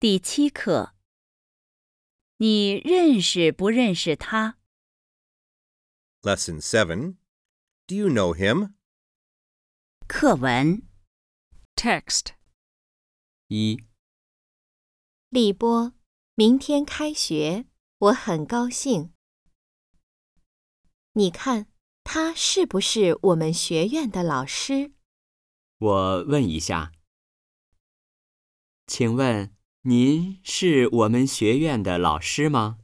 第七课，你认识不认识他？Lesson Seven. Do you know him? 课文 Text 一、立波，明天开学，我很高兴。你看，他是不是我们学院的老师？我问一下，请问您是我们学院的老师吗？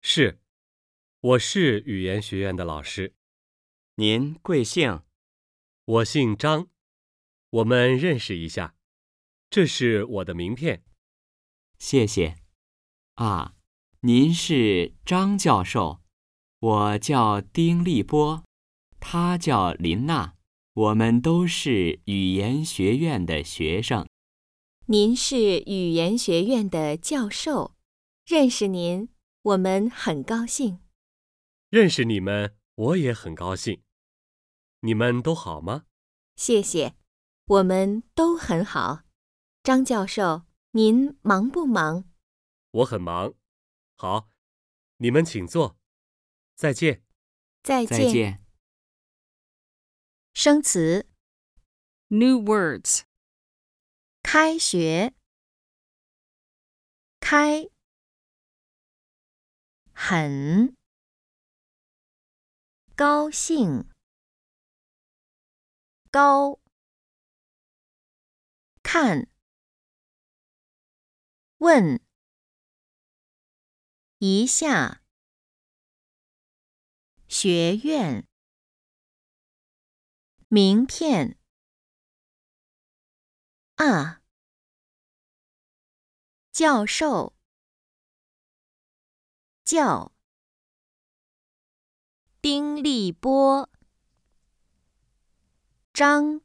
是，我是语言学院的老师，您贵姓？我姓张，我们认识一下。这是我的名片。谢谢。啊，您是张教授，我叫丁立波，他叫林娜，我们都是语言学院的学生。您是语言学院的教授，认识您，我们很高兴。认识你们，我也很高兴。你们都好吗？谢谢，我们都很好。张教授，您忙不忙？我很忙。好，你们请坐。再见。再再见。生词：New words 开学、开、很、高兴、高、看、问、一下、学院、名片。啊，教授，叫，丁立波，张。